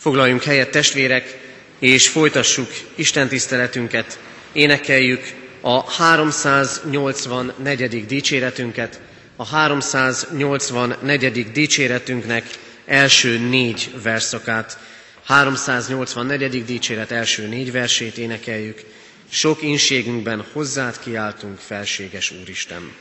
Foglaljunk helyet testvérek, és folytassuk Isten tiszteletünket. Énekeljük a 384. dicséretünket, a 384. dicséretünknek első négy verszakát. 384. dicséret első négy versét énekeljük. Sok inségünkben hozzád kiáltunk, felséges Úristen.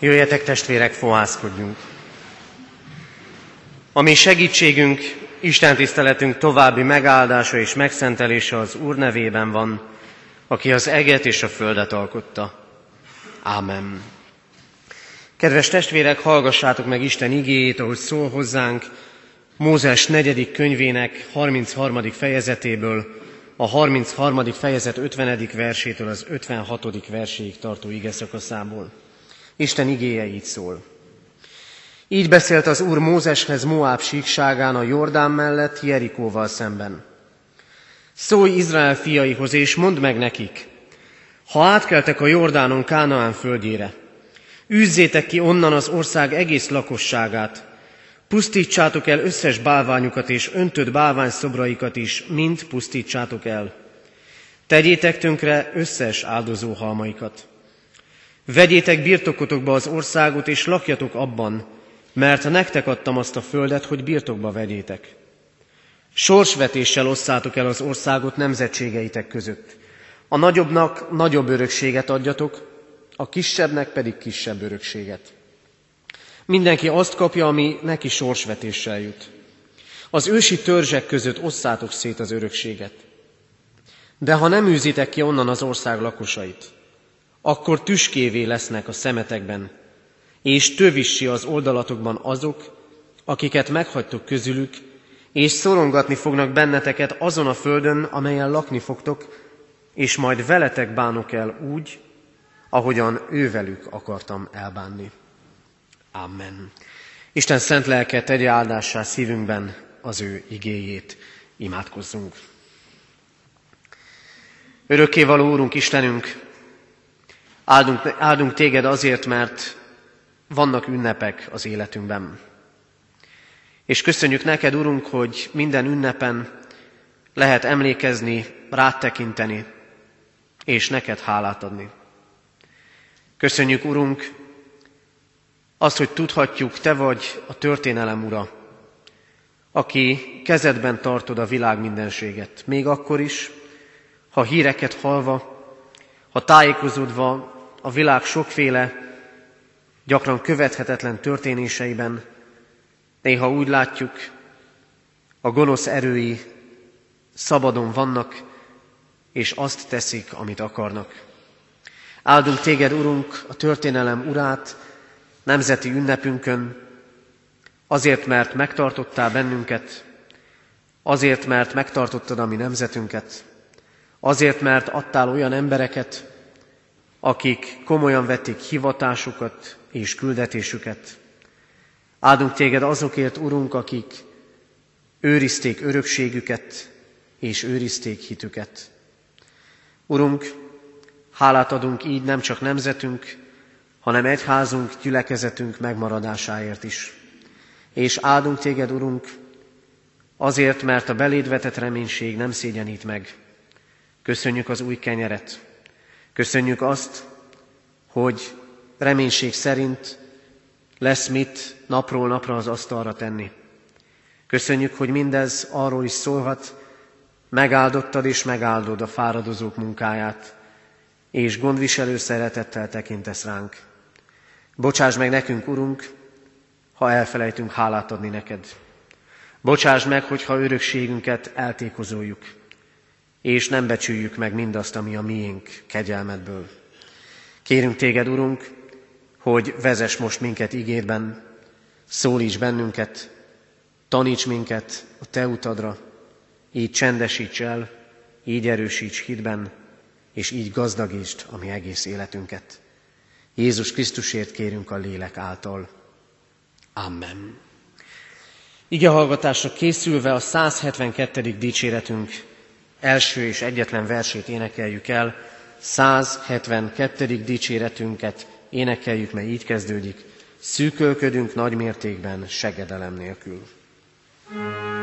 Jöjjetek testvérek, fohászkodjunk! A mi segítségünk, Isten tiszteletünk további megáldása és megszentelése az Úr nevében van, aki az eget és a földet alkotta. Ámen. Kedves testvérek, hallgassátok meg Isten igéjét, ahogy szól hozzánk Mózes negyedik könyvének 33. fejezetéből, a 33. fejezet 50. versétől az 56. verséig tartó ige szakaszából. Isten igéje így szól. Így beszélt az Úr Mózeshez Moáb síkságán a Jordán mellett Jerikóval szemben. Szólj Izrael fiaihoz, és mondd meg nekik, ha átkeltek a Jordánon Kánaán földjére, űzzétek ki onnan az ország egész lakosságát, pusztítsátok el összes bálványukat és öntött bálványszobraikat is, mind pusztítsátok el. Tegyétek tönkre összes áldozó halmaikat. Vegyétek birtokotokba az országot, és lakjatok abban, mert nektek adtam azt a földet, hogy birtokba vegyétek. Sorsvetéssel osszátok el az országot nemzetségeitek között. A nagyobbnak nagyobb örökséget adjatok, a kisebbnek pedig kisebb örökséget. Mindenki azt kapja, ami neki sorsvetéssel jut. Az ősi törzsek között osszátok szét az örökséget. De ha nem űzitek ki onnan az ország lakosait, akkor tüskévé lesznek a szemetekben, és tövissi az oldalatokban azok, akiket meghagytok közülük, és szorongatni fognak benneteket azon a földön, amelyen lakni fogtok, és majd veletek bánok el úgy, ahogyan ővelük akartam elbánni. Amen. Isten szent lelke tegye áldássá szívünkben az ő igéjét. Imádkozzunk. Örökkévaló Úrunk, Istenünk, áldunk, áldunk téged azért, mert vannak ünnepek az életünkben. És köszönjük neked, Urunk, hogy minden ünnepen lehet emlékezni, rád tekinteni, és neked hálát adni. Köszönjük, Urunk, azt, hogy tudhatjuk, Te vagy a történelem ura, aki kezedben tartod a világ mindenséget, még akkor is, ha híreket halva, ha tájékozódva a világ sokféle, gyakran követhetetlen történéseiben, néha úgy látjuk, a gonosz erői szabadon vannak, és azt teszik, amit akarnak. Áldunk téged, Urunk, a történelem urát, nemzeti ünnepünkön, azért, mert megtartottál bennünket, azért, mert megtartottad a mi nemzetünket, azért, mert adtál olyan embereket, akik komolyan vették hivatásukat és küldetésüket. Áldunk téged azokért, Urunk, akik őrizték örökségüket és őrizték hitüket. Urunk, hálát adunk így nem csak nemzetünk, hanem egyházunk, gyülekezetünk megmaradásáért is. És áldunk téged, Urunk, azért, mert a beléd vetett reménység nem szégyenít meg. Köszönjük az új kenyeret. Köszönjük azt, hogy reménység szerint lesz mit napról napra az asztalra tenni. Köszönjük, hogy mindez arról is szólhat, megáldottad és megáldod a fáradozók munkáját, és gondviselő szeretettel tekintesz ránk. Bocsáss meg nekünk, Urunk, ha elfelejtünk hálát adni neked. Bocsáss meg, hogyha örökségünket eltékozoljuk, és nem becsüljük meg mindazt, ami a miénk kegyelmedből. Kérünk téged, Urunk, hogy vezess most minket ígérben, szólíts bennünket, taníts minket a Te utadra, így csendesíts el, így erősíts hitben, és így gazdagítsd a mi egész életünket. Jézus Krisztusért kérünk a lélek által. Amen. Ige hallgatásra készülve a 172. dicséretünk első és egyetlen versét énekeljük el. 172. dicséretünket énekeljük, mert így kezdődik. Szűkölködünk nagy mértékben segedelem nélkül. thank you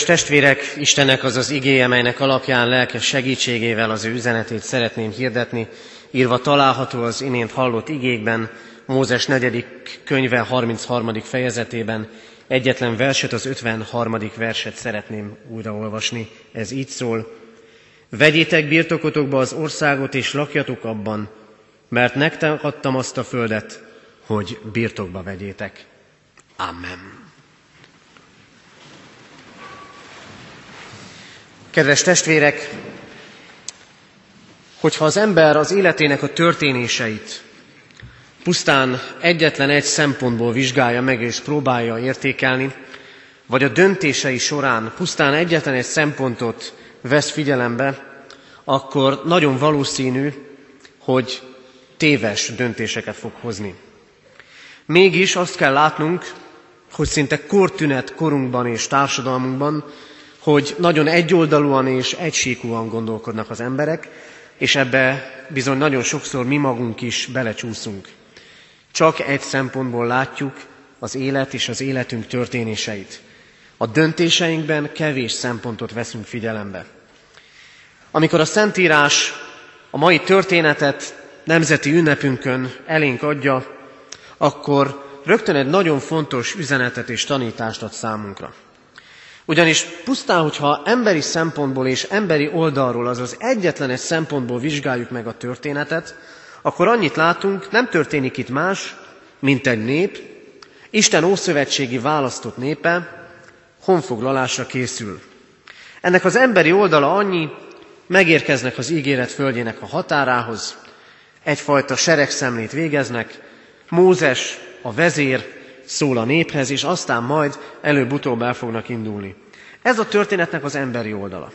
Kedves testvérek, Istennek az az igéje, melynek alapján lelkes segítségével az ő üzenetét szeretném hirdetni, írva található az imént hallott igékben, Mózes 4. könyve 33. fejezetében, egyetlen verset, az 53. verset szeretném újraolvasni. Ez így szól. Vegyétek birtokotokba az országot, és lakjatok abban, mert nektek adtam azt a földet, hogy birtokba vegyétek. Amen. Kedves testvérek, hogyha az ember az életének a történéseit pusztán egyetlen egy szempontból vizsgálja meg és próbálja értékelni, vagy a döntései során pusztán egyetlen egy szempontot vesz figyelembe, akkor nagyon valószínű, hogy téves döntéseket fog hozni. Mégis azt kell látnunk, hogy szinte kortünet korunkban és társadalmunkban hogy nagyon egyoldalúan és egysíkúan gondolkodnak az emberek, és ebbe bizony nagyon sokszor mi magunk is belecsúszunk. Csak egy szempontból látjuk az élet és az életünk történéseit. A döntéseinkben kevés szempontot veszünk figyelembe. Amikor a Szentírás a mai történetet nemzeti ünnepünkön elénk adja, akkor rögtön egy nagyon fontos üzenetet és tanítást ad számunkra. Ugyanis pusztán, hogyha emberi szempontból és emberi oldalról, azaz egyetlen egy szempontból vizsgáljuk meg a történetet, akkor annyit látunk, nem történik itt más, mint egy nép, Isten ószövetségi választott népe honfoglalásra készül. Ennek az emberi oldala annyi, megérkeznek az ígéret földjének a határához, egyfajta seregszemlét végeznek, Mózes, a vezér, szól a néphez, és aztán majd előbb-utóbb el fognak indulni. Ez a történetnek az emberi oldala.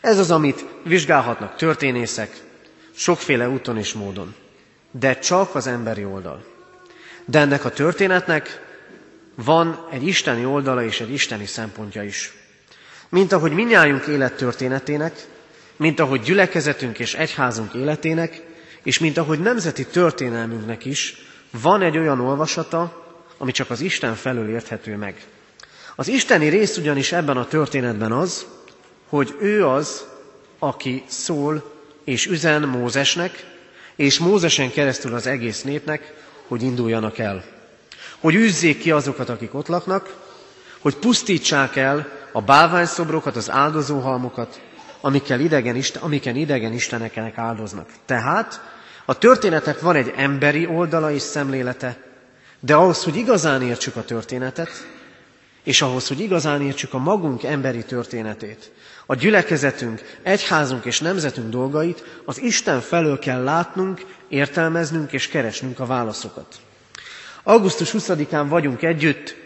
Ez az, amit vizsgálhatnak történészek, sokféle úton és módon. De csak az emberi oldal. De ennek a történetnek van egy isteni oldala és egy isteni szempontja is. Mint ahogy minnyájunk élettörténetének, mint ahogy gyülekezetünk és egyházunk életének, és mint ahogy nemzeti történelmünknek is van egy olyan olvasata, ami csak az Isten felől érthető meg. Az isteni rész ugyanis ebben a történetben az, hogy ő az, aki szól és üzen Mózesnek, és Mózesen keresztül az egész népnek, hogy induljanak el. Hogy üzzék ki azokat, akik ott laknak, hogy pusztítsák el a bálványszobrokat, az áldozóhalmokat, amikkel idegen, amiken idegen isteneknek áldoznak. Tehát a történetek van egy emberi oldala és szemlélete, de ahhoz, hogy igazán értsük a történetet, és ahhoz, hogy igazán értsük a magunk emberi történetét, a gyülekezetünk, egyházunk és nemzetünk dolgait, az Isten felől kell látnunk, értelmeznünk és keresnünk a válaszokat. Augusztus 20-án vagyunk együtt,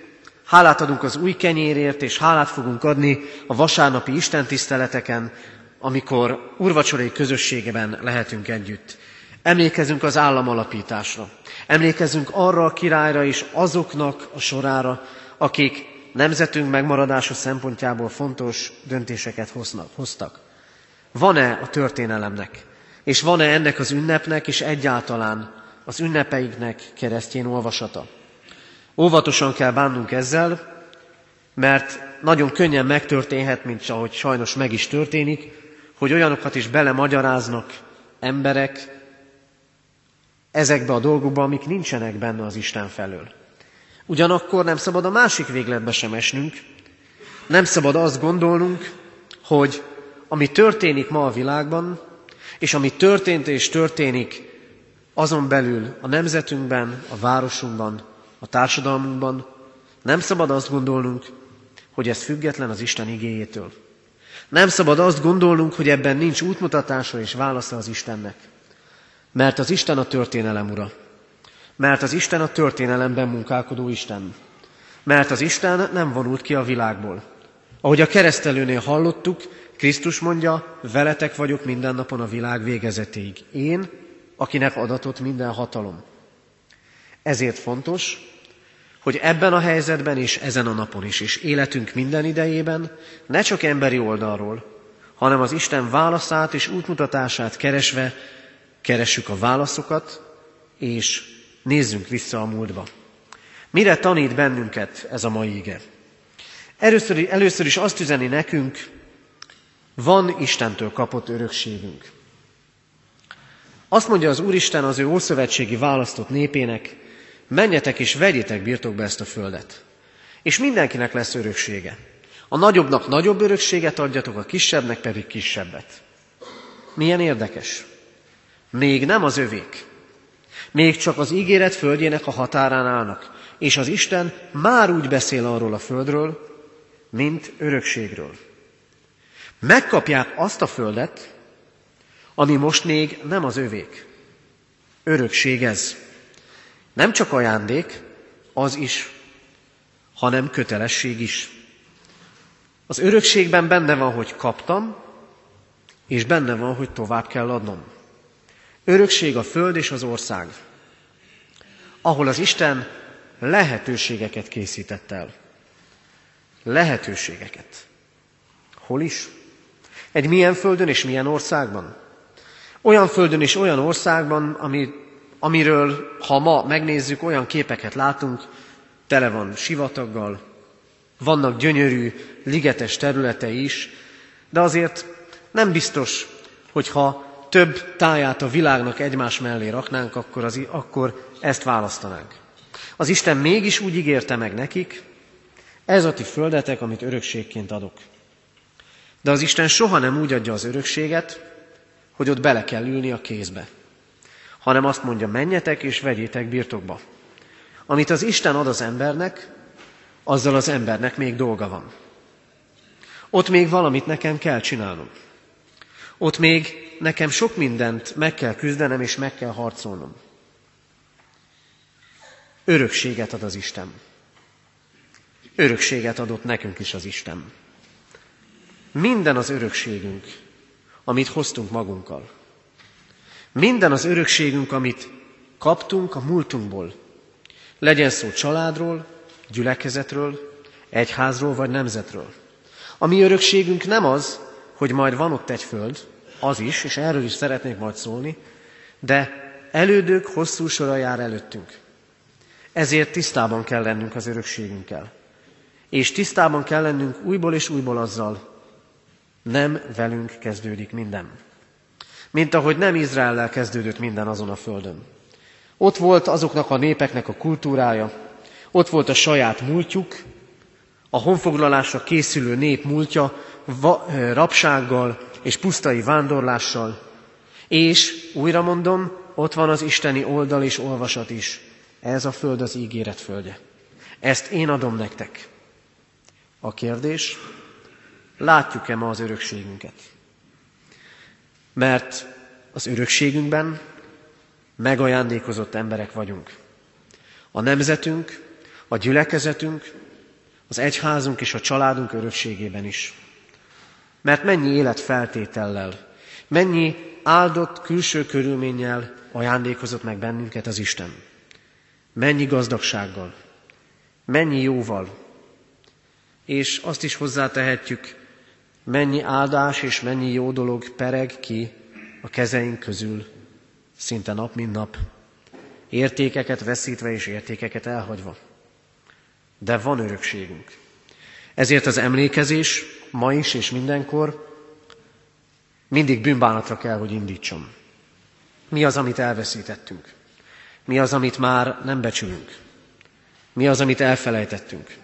hálát adunk az új kenyérért, és hálát fogunk adni a vasárnapi istentiszteleteken, amikor urvacsorai közösségeben lehetünk együtt. Emlékezünk az államalapításra. Emlékezünk arra a királyra és azoknak a sorára, akik nemzetünk megmaradása szempontjából fontos döntéseket hoznak, hoztak. Van-e a történelemnek, és van-e ennek az ünnepnek, és egyáltalán az ünnepeiknek keresztjén olvasata? Óvatosan kell bánnunk ezzel, mert nagyon könnyen megtörténhet, mint ahogy sajnos meg is történik, hogy olyanokat is belemagyaráznak emberek ezekbe a dolgokba, amik nincsenek benne az Isten felől. Ugyanakkor nem szabad a másik végletbe sem esnünk, nem szabad azt gondolnunk, hogy ami történik ma a világban, és ami történt és történik azon belül a nemzetünkben, a városunkban, a társadalmunkban, nem szabad azt gondolnunk, hogy ez független az Isten igéjétől. Nem szabad azt gondolnunk, hogy ebben nincs útmutatása és válasza az Istennek. Mert az Isten a történelem ura. Mert az Isten a történelemben munkálkodó Isten. Mert az Isten nem vonult ki a világból. Ahogy a keresztelőnél hallottuk, Krisztus mondja, veletek vagyok minden napon a világ végezetéig. Én, akinek adatott minden hatalom. Ezért fontos, hogy ebben a helyzetben és ezen a napon is, és életünk minden idejében ne csak emberi oldalról, hanem az Isten válaszát és útmutatását keresve keressük a válaszokat, és nézzünk vissza a múltba. Mire tanít bennünket ez a mai ige? Először, először is azt üzeni nekünk, van Istentől kapott örökségünk. Azt mondja az Úristen az ő ószövetségi választott népének, menjetek és vegyétek birtokba ezt a földet. És mindenkinek lesz öröksége. A nagyobbnak nagyobb örökséget adjatok, a kisebbnek pedig kisebbet. Milyen érdekes. Még nem az övék. Még csak az ígéret földjének a határán állnak. És az Isten már úgy beszél arról a földről, mint örökségről. Megkapják azt a földet, ami most még nem az övék. Örökség ez. Nem csak ajándék, az is, hanem kötelesség is. Az örökségben benne van, hogy kaptam, és benne van, hogy tovább kell adnom. Örökség a föld és az ország, ahol az Isten lehetőségeket készített el. Lehetőségeket. Hol is? Egy milyen földön és milyen országban? Olyan földön és olyan országban, ami, amiről, ha ma megnézzük, olyan képeket látunk, tele van sivataggal, vannak gyönyörű, ligetes területei is, de azért nem biztos, hogy ha több táját a világnak egymás mellé raknánk, akkor, az, akkor ezt választanánk. Az Isten mégis úgy ígérte meg nekik, ez a ti földetek, amit örökségként adok. De az Isten soha nem úgy adja az örökséget, hogy ott bele kell ülni a kézbe, hanem azt mondja, menjetek és vegyétek birtokba. Amit az Isten ad az embernek, azzal az embernek még dolga van. Ott még valamit nekem kell csinálnom. Ott még nekem sok mindent meg kell küzdenem és meg kell harcolnom. Örökséget ad az Isten. Örökséget adott nekünk is az Isten. Minden az örökségünk, amit hoztunk magunkkal. Minden az örökségünk, amit kaptunk a múltunkból. Legyen szó családról, gyülekezetről, egyházról vagy nemzetről. A mi örökségünk nem az, hogy majd van ott egy föld, az is, és erről is szeretnék majd szólni, de elődök hosszú sora jár előttünk. Ezért tisztában kell lennünk az örökségünkkel. És tisztában kell lennünk újból és újból azzal, nem velünk kezdődik minden. Mint ahogy nem Izraellel kezdődött minden azon a földön. Ott volt azoknak a népeknek a kultúrája, ott volt a saját múltjuk, a honfoglalásra készülő nép múltja va, rabsággal és pusztai vándorlással, és újra mondom, ott van az isteni oldal és olvasat is. Ez a föld az ígéret földje. Ezt én adom nektek. A kérdés, Látjuk-e ma az örökségünket? Mert az örökségünkben megajándékozott emberek vagyunk. A nemzetünk, a gyülekezetünk, az egyházunk és a családunk örökségében is. Mert mennyi életfeltétellel, mennyi áldott külső körülménnyel ajándékozott meg bennünket az Isten. Mennyi gazdagsággal, mennyi jóval. És azt is hozzátehetjük, mennyi áldás és mennyi jó dolog pereg ki a kezeink közül, szinte nap mint nap, értékeket veszítve és értékeket elhagyva. De van örökségünk. Ezért az emlékezés ma is és mindenkor mindig bűnbánatra kell, hogy indítson. Mi az, amit elveszítettünk? Mi az, amit már nem becsülünk? Mi az, amit elfelejtettünk?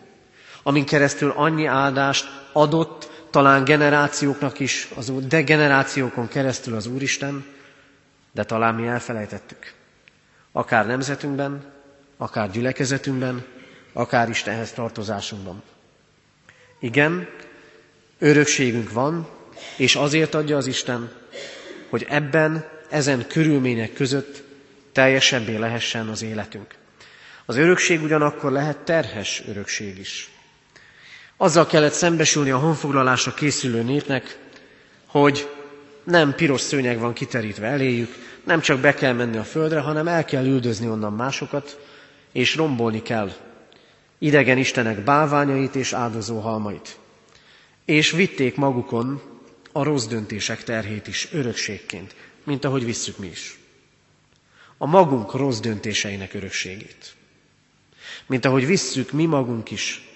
Amin keresztül annyi áldást adott talán generációknak is, az de generációkon keresztül az Úristen, de talán mi elfelejtettük. Akár nemzetünkben, akár gyülekezetünkben, akár Istenhez tartozásunkban. Igen, örökségünk van, és azért adja az Isten, hogy ebben, ezen körülmények között teljesebbé lehessen az életünk. Az örökség ugyanakkor lehet terhes örökség is. Azzal kellett szembesülni a honfoglalásra készülő népnek, hogy nem piros szőnyeg van kiterítve eléjük, nem csak be kell menni a földre, hanem el kell üldözni onnan másokat, és rombolni kell idegen istenek bálványait és áldozó halmait. És vitték magukon a rossz döntések terhét is örökségként, mint ahogy visszük mi is. A magunk rossz döntéseinek örökségét. Mint ahogy visszük mi magunk is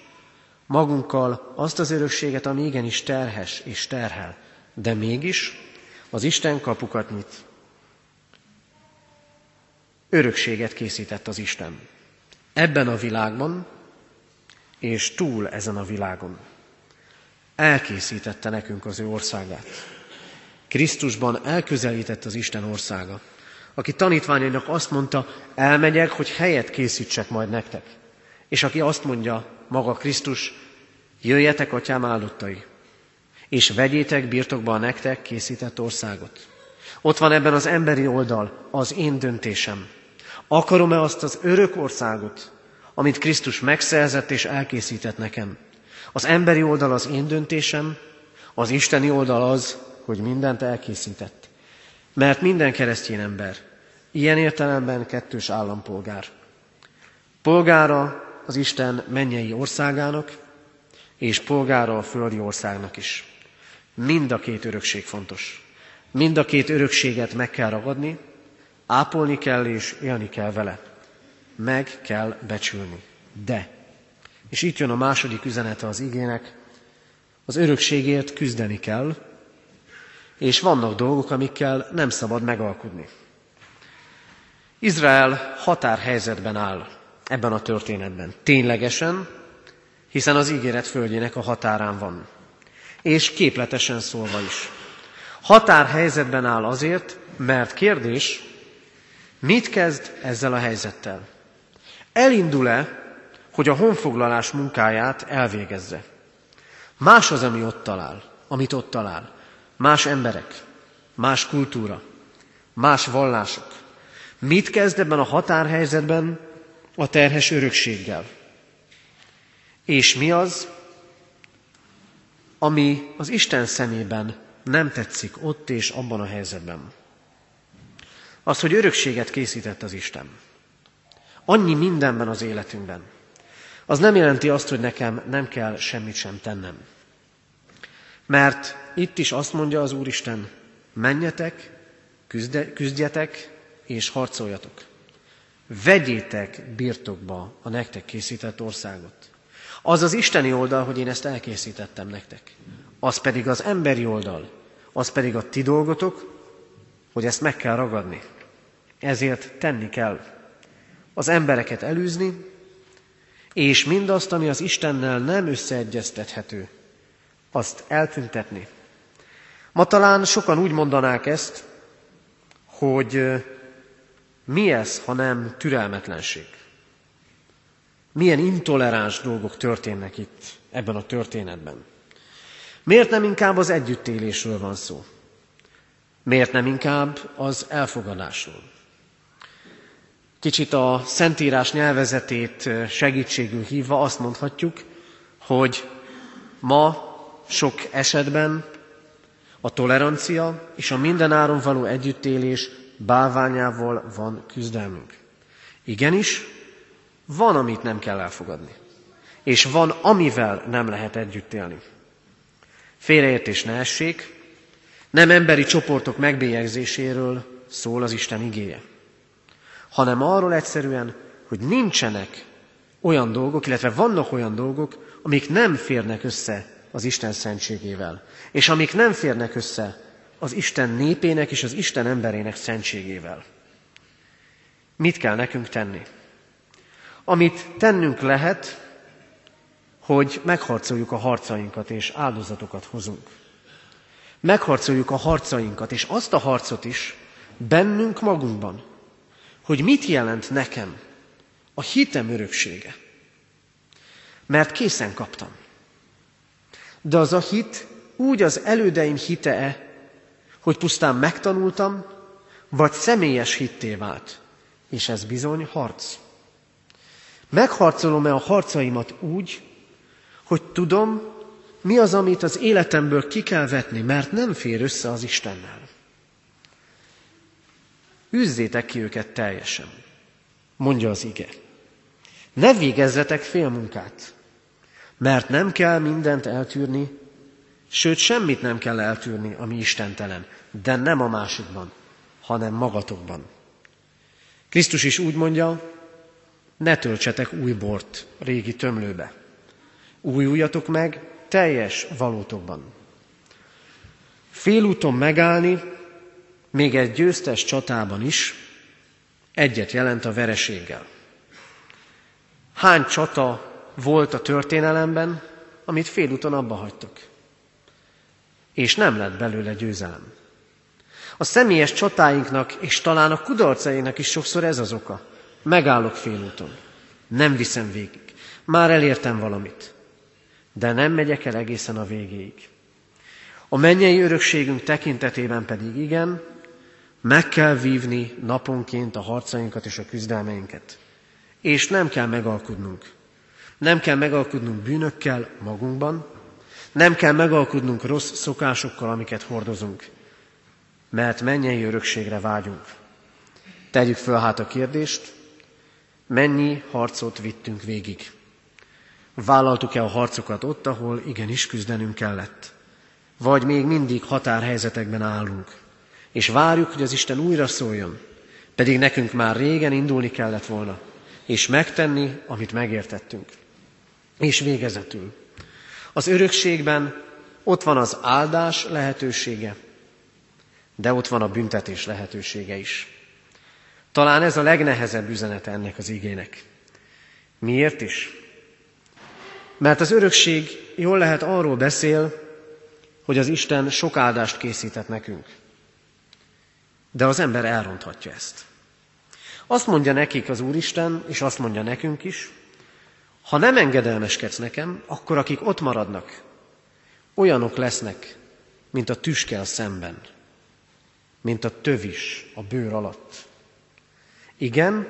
magunkkal azt az örökséget, ami igenis terhes és terhel, de mégis az Isten kapukat nyit. Örökséget készített az Isten. Ebben a világban, és túl ezen a világon. Elkészítette nekünk az ő országát. Krisztusban elközelített az Isten országa, aki tanítványainak azt mondta, elmegyek, hogy helyet készítsek majd nektek. És aki azt mondja, maga Krisztus, jöjjetek, atyám áldottai, és vegyétek birtokba a nektek készített országot. Ott van ebben az emberi oldal az én döntésem. Akarom-e azt az örök országot, amit Krisztus megszerzett és elkészített nekem? Az emberi oldal az én döntésem, az isteni oldal az, hogy mindent elkészített. Mert minden keresztény ember ilyen értelemben kettős állampolgár. Polgára az Isten mennyei országának, és polgára a földi országnak is. Mind a két örökség fontos. Mind a két örökséget meg kell ragadni, ápolni kell és élni kell vele. Meg kell becsülni. De, és itt jön a második üzenete az igének, az örökségért küzdeni kell, és vannak dolgok, amikkel nem szabad megalkudni. Izrael határhelyzetben áll ebben a történetben. Ténylegesen, hiszen az ígéret földjének a határán van. És képletesen szólva is. Határhelyzetben áll azért, mert kérdés, mit kezd ezzel a helyzettel? Elindul-e, hogy a honfoglalás munkáját elvégezze? Más az, ami ott talál, amit ott talál. Más emberek, más kultúra, más vallások. Mit kezd ebben a határhelyzetben a terhes örökséggel? És mi az, ami az Isten szemében nem tetszik ott és abban a helyzetben? Az, hogy örökséget készített az Isten. Annyi mindenben az életünkben. Az nem jelenti azt, hogy nekem nem kell semmit sem tennem. Mert itt is azt mondja az Úristen, menjetek, küzde, küzdjetek és harcoljatok. Vegyétek birtokba a nektek készített országot. Az az isteni oldal, hogy én ezt elkészítettem nektek. Az pedig az emberi oldal, az pedig a ti dolgotok, hogy ezt meg kell ragadni. Ezért tenni kell. Az embereket elűzni, és mindazt, ami az Istennel nem összeegyeztethető, azt eltüntetni. Ma talán sokan úgy mondanák ezt, hogy mi ez, ha nem türelmetlenség. Milyen intoleráns dolgok történnek itt ebben a történetben. Miért nem inkább az együttélésről van szó? Miért nem inkább az elfogadásról? Kicsit a Szentírás nyelvezetét segítségül hívva azt mondhatjuk, hogy ma sok esetben a tolerancia és a mindenáron való együttélés bálványával van küzdelmünk. Igenis, van, amit nem kell elfogadni. És van, amivel nem lehet együtt élni. Félreértés ne essék, nem emberi csoportok megbélyegzéséről szól az Isten igéje, hanem arról egyszerűen, hogy nincsenek olyan dolgok, illetve vannak olyan dolgok, amik nem férnek össze az Isten szentségével, és amik nem férnek össze az Isten népének és az Isten emberének szentségével. Mit kell nekünk tenni? Amit tennünk lehet, hogy megharcoljuk a harcainkat és áldozatokat hozunk. Megharcoljuk a harcainkat, és azt a harcot is bennünk magunkban, hogy mit jelent nekem a hitem öröksége. Mert készen kaptam. De az a hit úgy az elődeim hite-e, hogy pusztán megtanultam, vagy személyes hitté vált. És ez bizony harc. Megharcolom-e a harcaimat úgy, hogy tudom, mi az, amit az életemből ki kell vetni, mert nem fér össze az Istennel. Üzzétek ki őket teljesen, mondja az ige. Ne végezzetek félmunkát, mert nem kell mindent eltűrni, sőt semmit nem kell eltűrni, ami istentelen, de nem a másikban, hanem magatokban. Krisztus is úgy mondja, ne töltsetek új bort régi tömlőbe. Újuljatok meg teljes valótokban. Félúton megállni, még egy győztes csatában is, egyet jelent a vereséggel. Hány csata volt a történelemben, amit félúton abba hagytok? És nem lett belőle győzelem. A személyes csatáinknak és talán a kudarcainak is sokszor ez az oka. Megállok félúton. Nem viszem végig. Már elértem valamit. De nem megyek el egészen a végéig. A mennyei örökségünk tekintetében pedig igen, meg kell vívni naponként a harcainkat és a küzdelmeinket. És nem kell megalkudnunk. Nem kell megalkudnunk bűnökkel magunkban, nem kell megalkudnunk rossz szokásokkal, amiket hordozunk, mert mennyei örökségre vágyunk. Tegyük föl hát a kérdést, mennyi harcot vittünk végig? Vállaltuk-e a harcokat ott, ahol igenis küzdenünk kellett? Vagy még mindig határhelyzetekben állunk, és várjuk, hogy az Isten újra szóljon, pedig nekünk már régen indulni kellett volna, és megtenni, amit megértettünk. És végezetül. Az örökségben ott van az áldás lehetősége, de ott van a büntetés lehetősége is. Talán ez a legnehezebb üzenete ennek az igének. Miért is? Mert az örökség jól lehet arról beszél, hogy az Isten sok áldást készített nekünk. De az ember elronthatja ezt. Azt mondja nekik az Úristen, és azt mondja nekünk is, ha nem engedelmeskedsz nekem, akkor akik ott maradnak, olyanok lesznek, mint a tüskel szemben, mint a tövis a bőr alatt. Igen,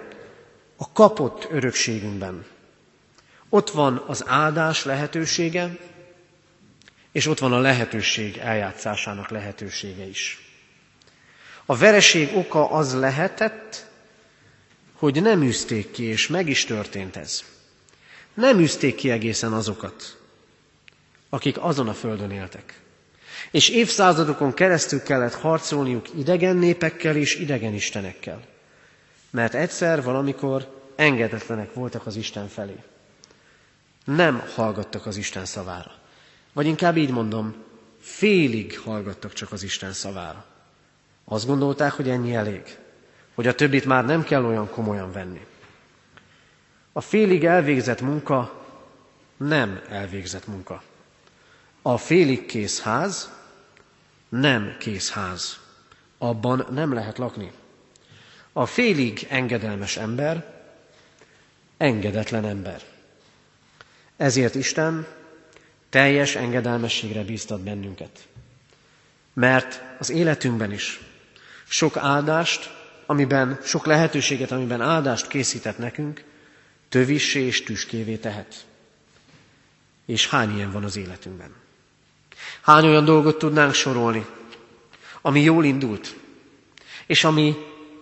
a kapott örökségünkben. Ott van az áldás lehetősége, és ott van a lehetőség eljátszásának lehetősége is. A vereség oka az lehetett, hogy nem üzték ki, és meg is történt ez. Nem üzték ki egészen azokat, akik azon a földön éltek. És évszázadokon keresztül kellett harcolniuk idegen népekkel és idegen istenekkel. Mert egyszer valamikor engedetlenek voltak az Isten felé. Nem hallgattak az Isten szavára. Vagy inkább így mondom, félig hallgattak csak az Isten szavára. Azt gondolták, hogy ennyi elég, hogy a többit már nem kell olyan komolyan venni. A félig elvégzett munka nem elvégzett munka. A félig kész ház nem kész ház. Abban nem lehet lakni. A félig engedelmes ember engedetlen ember. Ezért Isten teljes engedelmességre bíztat bennünket. Mert az életünkben is sok áldást, amiben, sok lehetőséget, amiben áldást készített nekünk, tövissé és tüskévé tehet. És hány ilyen van az életünkben? Hány olyan dolgot tudnánk sorolni, ami jól indult, és ami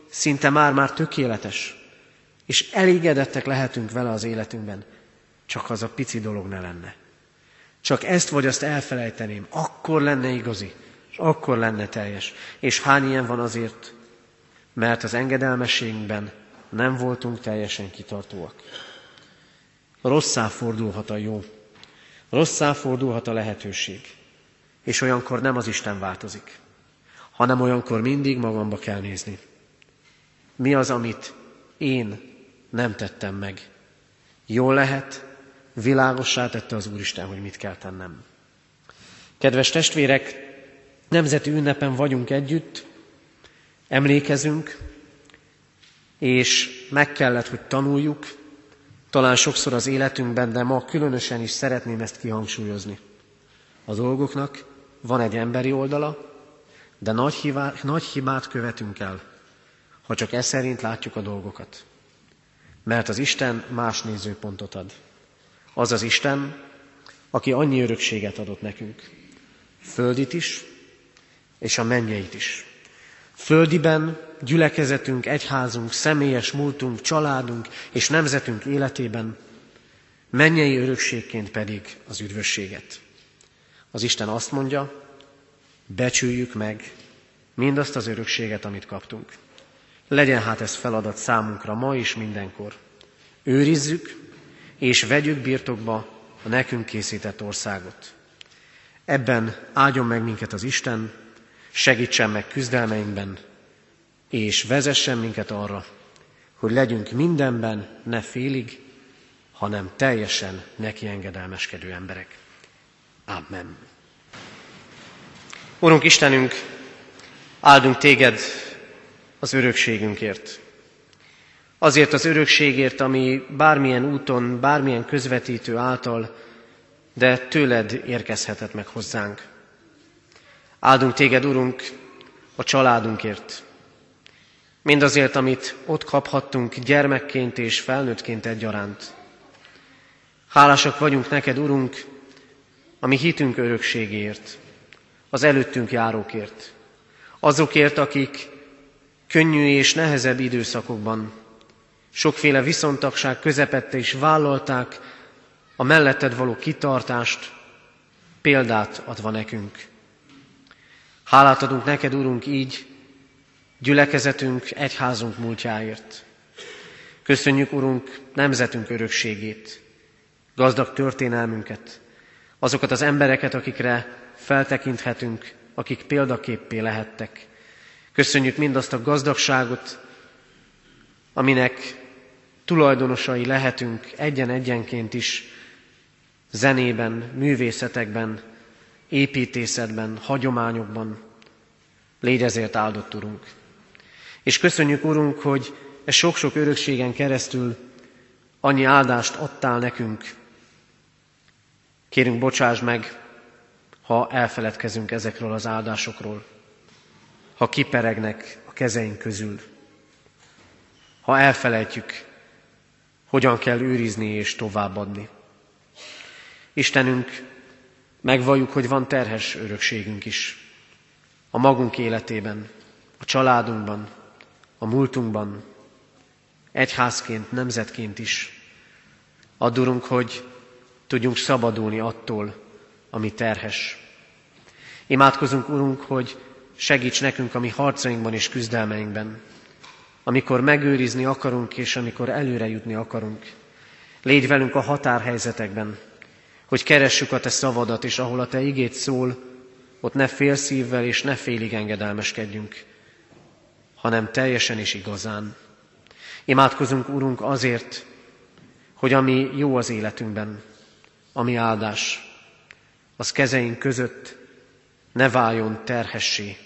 szinte már-már tökéletes, és elégedettek lehetünk vele az életünkben, csak az a pici dolog ne lenne. Csak ezt vagy azt elfelejteném, akkor lenne igazi, és akkor lenne teljes. És hány ilyen van azért, mert az engedelmességünkben nem voltunk teljesen kitartóak. Rosszá fordulhat a jó. Rosszá fordulhat a lehetőség. És olyankor nem az Isten változik, hanem olyankor mindig magamba kell nézni. Mi az, amit én nem tettem meg? Jól lehet, világossá tette az Úristen, hogy mit kell tennem. Kedves testvérek, nemzeti ünnepen vagyunk együtt, emlékezünk, és meg kellett, hogy tanuljuk, talán sokszor az életünkben, de ma különösen is szeretném ezt kihangsúlyozni. A dolgoknak van egy emberi oldala, de nagy, hibá, nagy hibát követünk el, ha csak e szerint látjuk a dolgokat. Mert az Isten más nézőpontot ad. Az az Isten, aki annyi örökséget adott nekünk. Földit is, és a mennyeit is. Földiben gyülekezetünk, egyházunk, személyes múltunk, családunk és nemzetünk életében, mennyei örökségként pedig az üdvösséget. Az Isten azt mondja, becsüljük meg mindazt az örökséget, amit kaptunk. Legyen hát ez feladat számunkra ma és mindenkor. Őrizzük és vegyük birtokba a nekünk készített országot. Ebben áldjon meg minket az Isten, segítsen meg küzdelmeinkben, és vezessen minket arra, hogy legyünk mindenben ne félig, hanem teljesen neki engedelmeskedő emberek. Amen. Urunk Istenünk, áldunk téged az örökségünkért. Azért az örökségért, ami bármilyen úton, bármilyen közvetítő által, de tőled érkezhetett meg hozzánk. Áldunk téged, Urunk, a családunkért. Mindazért, amit ott kaphattunk gyermekként és felnőttként egyaránt. Hálásak vagyunk neked, Urunk, a mi hitünk örökségért, az előttünk járókért. Azokért, akik könnyű és nehezebb időszakokban, sokféle viszontagság közepette is vállalták a melletted való kitartást, példát adva nekünk. Hálát adunk neked, Urunk, így gyülekezetünk, egyházunk múltjáért. Köszönjük, Urunk, nemzetünk örökségét, gazdag történelmünket, azokat az embereket, akikre feltekinthetünk, akik példaképpé lehettek. Köszönjük mindazt a gazdagságot, aminek tulajdonosai lehetünk egyen-egyenként is zenében, művészetekben, építészetben, hagyományokban. Légy ezért áldott, Urunk. És köszönjük, Urunk, hogy e sok-sok örökségen keresztül annyi áldást adtál nekünk. Kérünk, bocsáss meg, ha elfeledkezünk ezekről az áldásokról, ha kiperegnek a kezeink közül, ha elfelejtjük, hogyan kell őrizni és továbbadni. Istenünk, megvalljuk, hogy van terhes örökségünk is. A magunk életében, a családunkban, a múltunkban, egyházként, nemzetként is. Addurunk, hogy tudjunk szabadulni attól, ami terhes. Imádkozunk, Urunk, hogy segíts nekünk a mi harcainkban és küzdelmeinkben, amikor megőrizni akarunk, és amikor előre jutni akarunk. Légy velünk a határhelyzetekben, hogy keressük a Te szavadat, és ahol a Te igét szól, ott ne fél szívvel és ne félig engedelmeskedjünk, hanem teljesen és igazán. Imádkozunk, Urunk, azért, hogy ami jó az életünkben, ami áldás, az kezeink között ne váljon terhessé.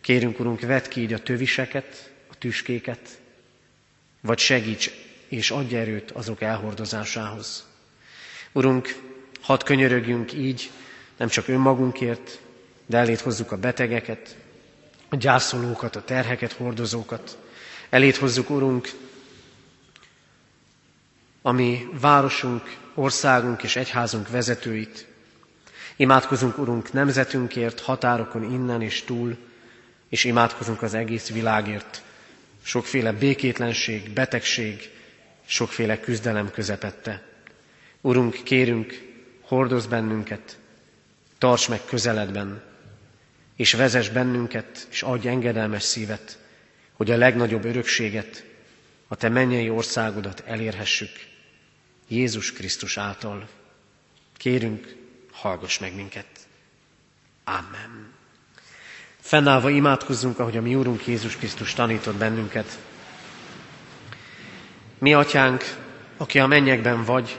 Kérünk, Urunk, vedd ki így a töviseket, a tüskéket, vagy segíts és adj erőt azok elhordozásához. Urunk, hadd könyörögjünk így, nem csak önmagunkért, de elét hozzuk a betegeket, a gyászolókat, a terheket, hordozókat. Elét hozzuk, Urunk, ami városunk, országunk és egyházunk vezetőit. Imádkozunk, Urunk, nemzetünkért, határokon innen és túl, és imádkozunk az egész világért. Sokféle békétlenség, betegség, sokféle küzdelem közepette. Urunk, kérünk, hordoz bennünket, tarts meg közeledben, és vezess bennünket, és adj engedelmes szívet, hogy a legnagyobb örökséget, a Te mennyei országodat elérhessük. Jézus Krisztus által. Kérünk, hallgass meg minket. Amen. Fennállva imádkozzunk, ahogy a mi Úrunk Jézus Krisztus tanított bennünket. Mi, Atyánk, aki a mennyekben vagy,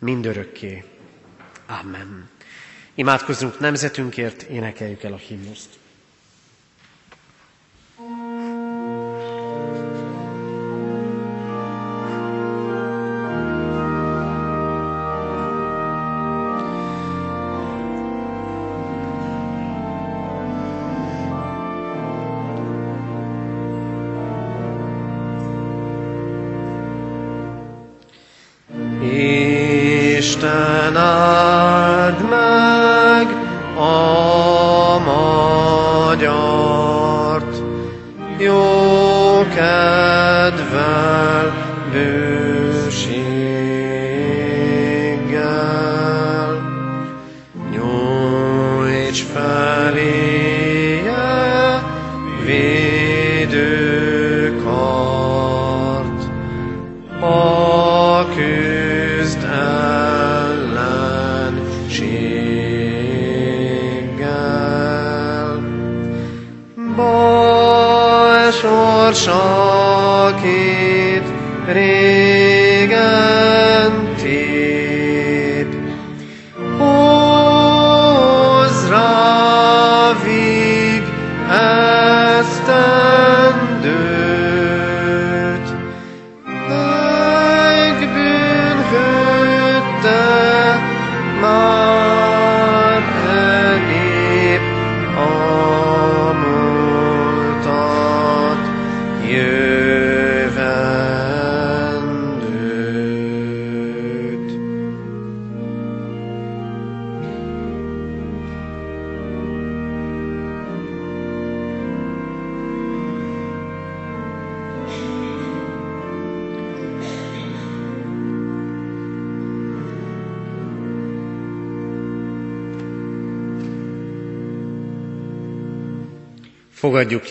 mindörökké. Amen. Imádkozzunk nemzetünkért, énekeljük el a himnuszt. Sorsakét régen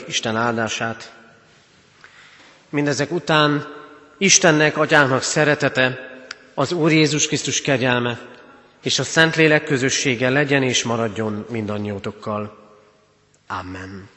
Isten áldását. Mindezek után Istennek, Atyának szeretete, az Úr Jézus Krisztus kegyelme és a Szentlélek közössége legyen és maradjon mindannyiótokkal. Amen.